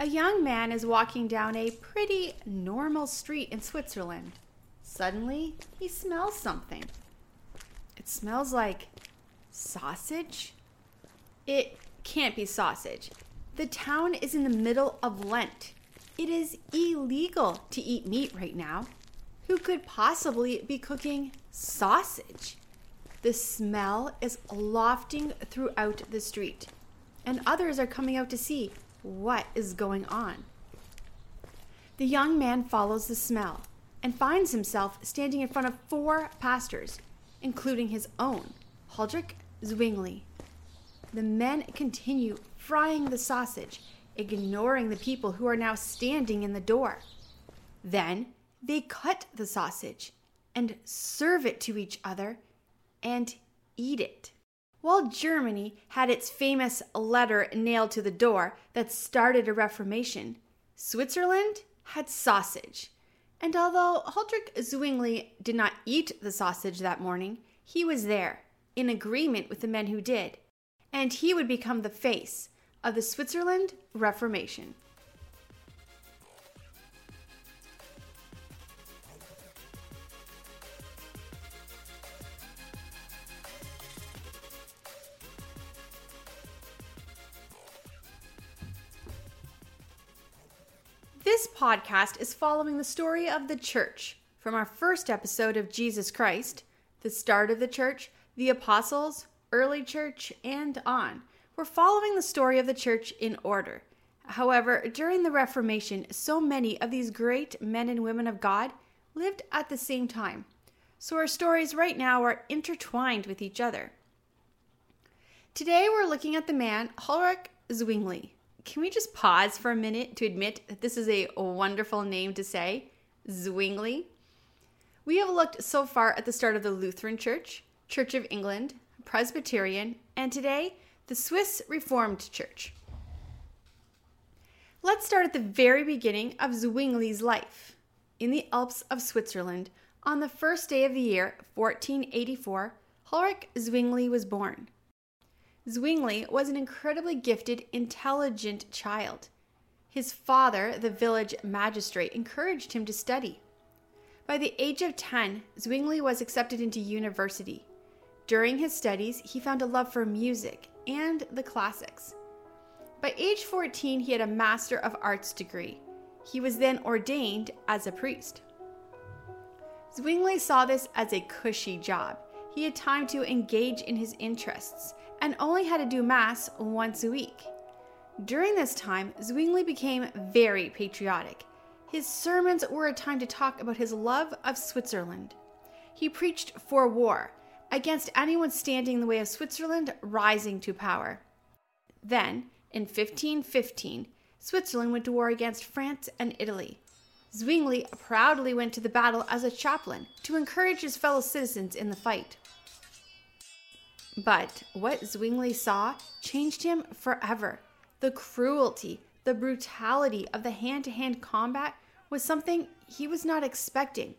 A young man is walking down a pretty normal street in Switzerland. Suddenly, he smells something. It smells like sausage. It can't be sausage. The town is in the middle of Lent. It is illegal to eat meat right now. Who could possibly be cooking sausage? The smell is lofting throughout the street, and others are coming out to see what is going on. The young man follows the smell and finds himself standing in front of four pastors, including his own, Huldrych Zwingli. The men continue frying the sausage, ignoring the people who are now standing in the door. Then they cut the sausage and serve it to each other and eat it. While Germany had its famous letter nailed to the door that started a reformation, Switzerland had sausage. And although Huldrych Zwingli did not eat the sausage that morning, he was there, in agreement with the men who did, and he would become the face of the Switzerland Reformation. Podcast is following the story of the church from our first episode of Jesus Christ, the start of the church, the apostles, early church, and on. We're following the story of the church in order. However, during the Reformation, so many of these great men and women of God lived at the same time. So our stories right now are intertwined with each other. Today we're looking at the man Huldrych Zwingli. Can we just pause for a minute to admit that this is a wonderful name to say? Zwingli. We have looked so far at the start of the Lutheran Church, Church of England, Presbyterian, and today, the Swiss Reformed Church. Let's start at the very beginning of Zwingli's life. In the Alps of Switzerland, on the first day of the year 1484, Huldrych Zwingli was born. Zwingli was an incredibly gifted, intelligent child. His father, the village magistrate, encouraged him to study. By the age of 10, Zwingli was accepted into university. During his studies, he found a love for music and the classics. By age 14, he had a Master of Arts degree. He was then ordained as a priest. Zwingli saw this as a cushy job. He had time to engage in his interests and only had to do Mass once a week. During this time, Zwingli became very patriotic. His sermons were a time to talk about his love of Switzerland. He preached for war, against anyone standing in the way of Switzerland rising to power. Then, in 1515, Switzerland went to war against France and Italy. Zwingli proudly went to the battle as a chaplain to encourage his fellow citizens in the fight. But what Zwingli saw changed him forever. The cruelty, the brutality of the hand to hand combat was something he was not expecting.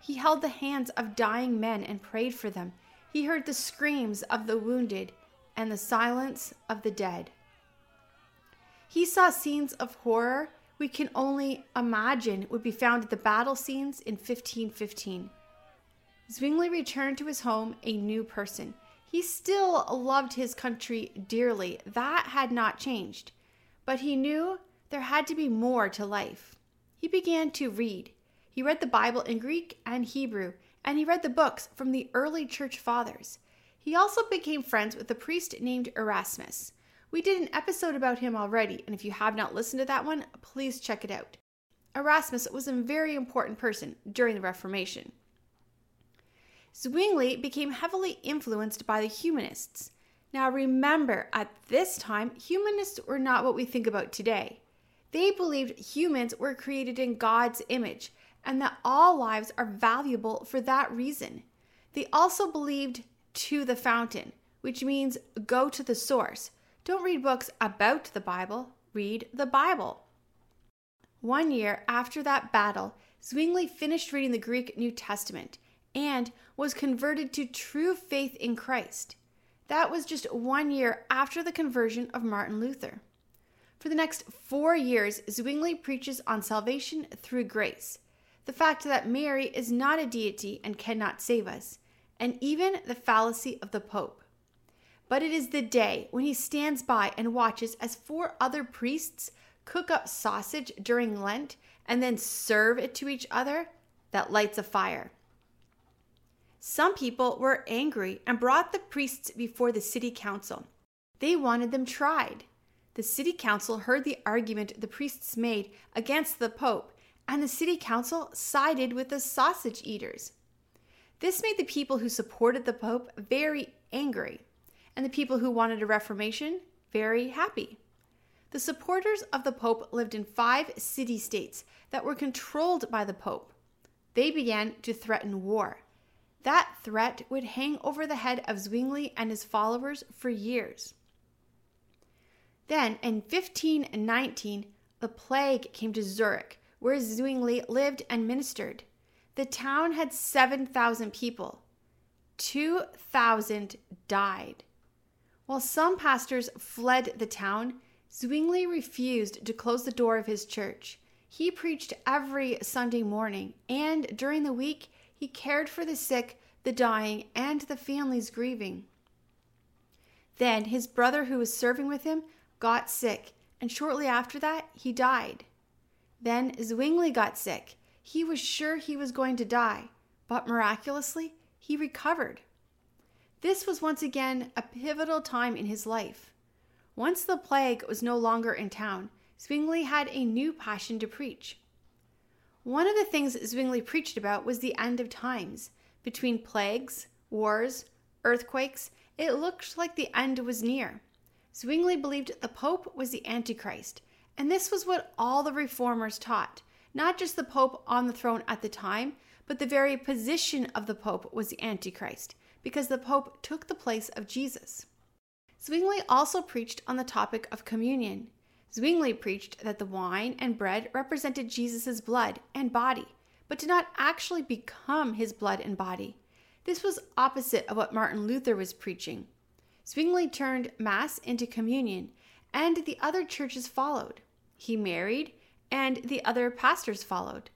He held the hands of dying men and prayed for them. He heard the screams of the wounded and the silence of the dead. He saw scenes of horror we can only imagine would be found at the battle scenes in 1515. Zwingli returned to his home a new person. He still loved his country dearly. That had not changed. But he knew there had to be more to life. He began to read. He read the Bible in Greek and Hebrew, and he read the books from the early church fathers. He also became friends with a priest named Erasmus. We did an episode about him already, and if you have not listened to that one, please check it out. Erasmus was a very important person during the Reformation. Zwingli became heavily influenced by the humanists. Now remember, at this time, humanists were not what we think about today. They believed humans were created in God's image and that all lives are valuable for that reason. They also believed to the fountain, which means go to the source. Don't read books about the Bible, read the Bible. One year after that battle, Zwingli finished reading the Greek New Testament and was converted to true faith in Christ. That was just one year after the conversion of Martin Luther. For the next four years, Zwingli preaches on salvation through grace, the fact that Mary is not a deity and cannot save us, and even the fallacy of the Pope. But it is the day when he stands by and watches as four other priests cook up sausage during Lent and then serve it to each other that lights a fire. Some people were angry and brought the priests before the city council. They wanted them tried. The city council heard the argument the priests made against the Pope, and the city council sided with the sausage eaters. This made the people who supported the Pope very angry, and the people who wanted a reformation very happy. The supporters of the Pope lived in five city states that were controlled by the Pope. They began to threaten war. That threat would hang over the head of Zwingli and his followers for years. Then, in 1519, the plague came to Zurich, where Zwingli lived and ministered. The town had 7,000 people. 2,000 died. While some pastors fled the town, Zwingli refused to close the door of his church. He preached every Sunday morning, and during the week, he cared for the sick, the dying, and the families grieving. Then his brother, who was serving with him, got sick, and shortly after that, he died. Then Zwingli got sick. He was sure he was going to die, but miraculously, he recovered. This was once again a pivotal time in his life. Once the plague was no longer in town, Zwingli had a new passion to preach. One of the things that Zwingli preached about was the end of times. Between plagues, wars, earthquakes, it looked like the end was near. Zwingli believed the Pope was the Antichrist, and this was what all the reformers taught. Not just the Pope on the throne at the time, but the very position of the Pope was the Antichrist, because the Pope took the place of Jesus. Zwingli also preached on the topic of communion. Zwingli preached that the wine and bread represented Jesus' blood and body, but did not actually become his blood and body. This was opposite of what Martin Luther was preaching. Zwingli turned Mass into communion, and the other churches followed. He married, and the other pastors followed.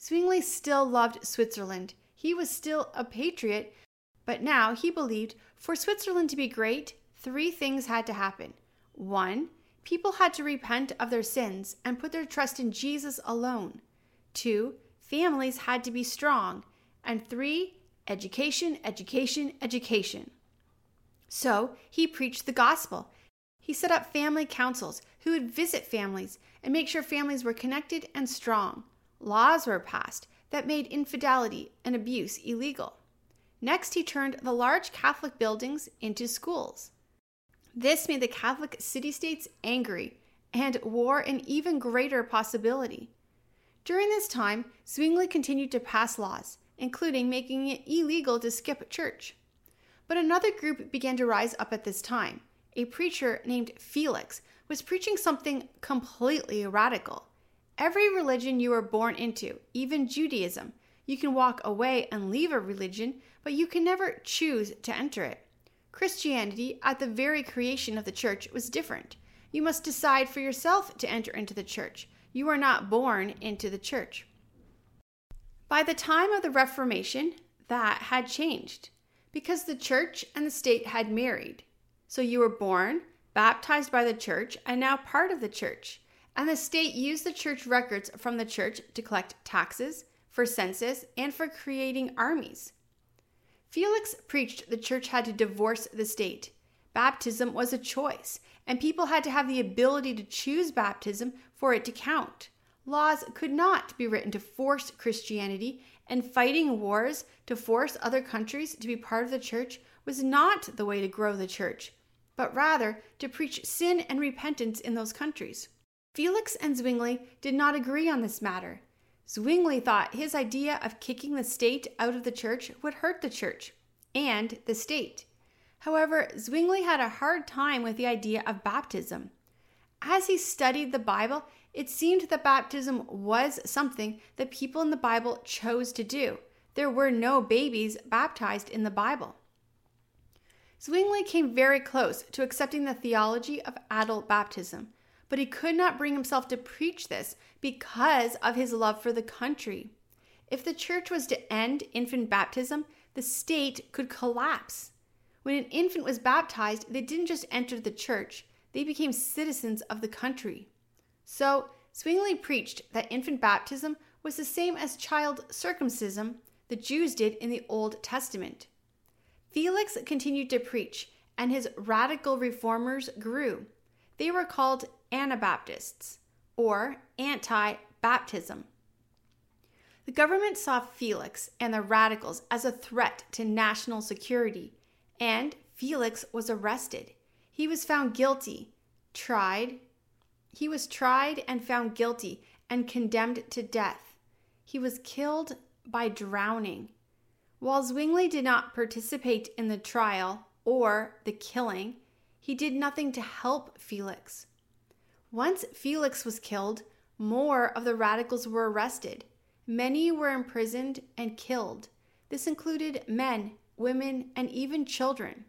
Zwingli still loved Switzerland. He was still a patriot, but now he believed for Switzerland to be great, three things had to happen. One, people had to repent of their sins and put their trust in Jesus alone. Two, families had to be strong. And three, education, education, education. So he preached the gospel. He set up family councils who would visit families and make sure families were connected and strong. Laws were passed that made infidelity and abuse illegal. Next, he turned the large Catholic buildings into schools. This made the Catholic city states angry and war an even greater possibility. During this time, Zwingli continued to pass laws, including making it illegal to skip church. But another group began to rise up at this time. A preacher named Felix was preaching something completely radical. Every religion you are born into, even Judaism, you can walk away and leave a religion, but you can never choose to enter it. Christianity, at the very creation of the church, was different. You must decide for yourself to enter into the church. You are not born into the church. By the time of the Reformation, that had changed because the church and the state had married. So you were born, baptized by the church, and now part of the church. And the state used the church records from the church to collect taxes, for census, and for creating armies. Felix preached the church had to divorce the state. Baptism was a choice, and people had to have the ability to choose baptism for it to count. Laws could not be written to force Christianity, and fighting wars to force other countries to be part of the church was not the way to grow the church, but rather to preach sin and repentance in those countries. Felix and Zwingli did not agree on this matter. Zwingli thought his idea of kicking the state out of the church would hurt the church and the state. However, Zwingli had a hard time with the idea of baptism. As he studied the Bible, it seemed that baptism was something that people in the Bible chose to do. There were no babies baptized in the Bible. Zwingli came very close to accepting the theology of adult baptism, but he could not bring himself to preach this because of his love for the country. If the church was to end infant baptism, the state could collapse. When an infant was baptized, they didn't just enter the church, they became citizens of the country. So, Zwingli preached that infant baptism was the same as child circumcision the Jews did in the Old Testament. Felix continued to preach, and his radical reformers grew. They were called Anabaptists, or anti baptism. The government saw Felix and the radicals as a threat to national security, and Felix was arrested. He was found guilty, tried. He was tried and found guilty and condemned to death. He was killed by drowning. While Zwingli did not participate in the trial or the killing, he did nothing to help Felix. Once Felix was killed, more of the radicals were arrested. Many were imprisoned and killed. This included men, women, and even children.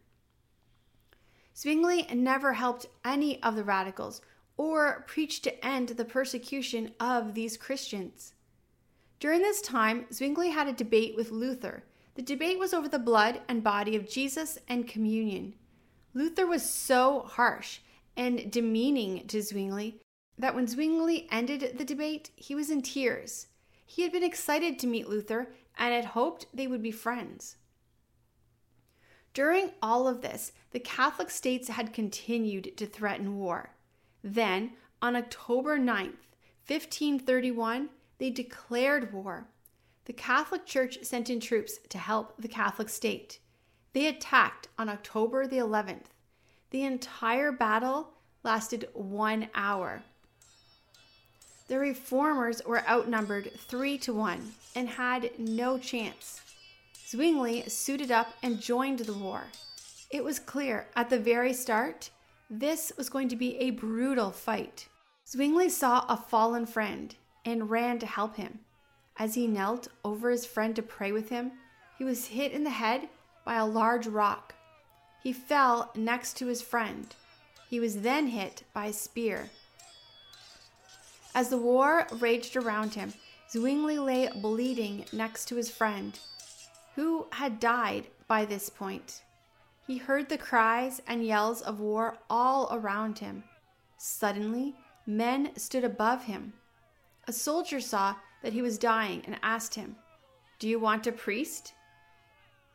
Zwingli never helped any of the radicals or preached to end the persecution of these Christians. During this time, Zwingli had a debate with Luther. The debate was over the blood and body of Jesus and communion. Luther was so harsh and demeaning to Zwingli that when Zwingli ended the debate, he was in tears. He had been excited to meet Luther and had hoped they would be friends. During all of this, the Catholic states had continued to threaten war. Then, on October 9th, 1531, they declared war. The Catholic Church sent in troops to help the Catholic state. They attacked on October the 11th. The entire battle lasted one hour. The reformers were outnumbered three to one and had no chance. Zwingli suited up and joined the war. It was clear at the very start this was going to be a brutal fight. Zwingli saw a fallen friend and ran to help him. As he knelt over his friend to pray with him, he was hit in the head by a large rock. He fell next to his friend. He was then hit by a spear. As the war raged around him, Zwingli lay bleeding next to his friend, who had died by this point. He heard the cries and yells of war all around him. Suddenly, men stood above him. A soldier saw that he was dying and asked him, Do you want a priest?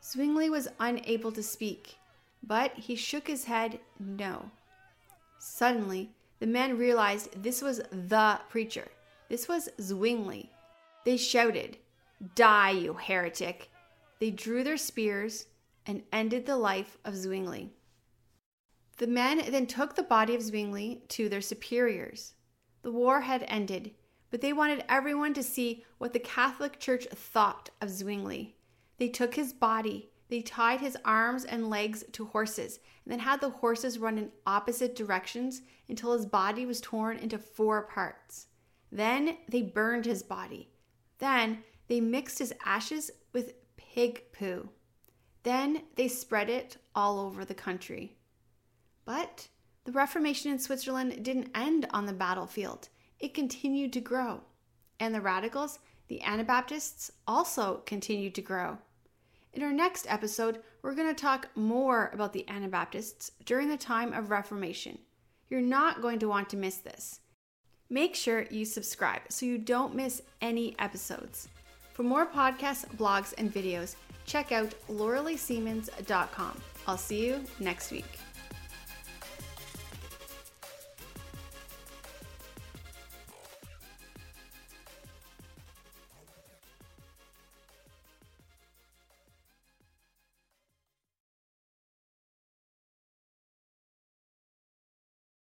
Zwingli was unable to speak, but he shook his head no. Suddenly, the men realized this was the preacher. This was Zwingli. They shouted, Die, you heretic! They drew their spears and ended the life of Zwingli. The men then took the body of Zwingli to their superiors. The war had ended, but they wanted everyone to see what the Catholic Church thought of Zwingli. They took his body, they tied his arms and legs to horses, and then had the horses run in opposite directions until his body was torn into four parts. Then they burned his body. Then they mixed his ashes with pig poo. Then they spread it all over the country. But the Reformation in Switzerland didn't end on the battlefield, it continued to grow. And the radicals, the Anabaptists, also continued to grow. In our next episode, we're going to talk more about the Anabaptists during the time of Reformation. You're not going to want to miss this. Make sure you subscribe so you don't miss any episodes. For more podcasts, blogs, and videos, check out lauraleesiemens.com. I'll see you next week.